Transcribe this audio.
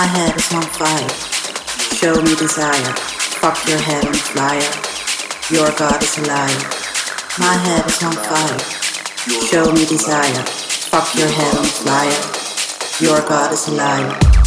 My head is on fire. Show me desire. Fuck your head on fire. Your God is a liar. My head is on fire. Show me desire. Fuck your head on fire. Your God is a liar.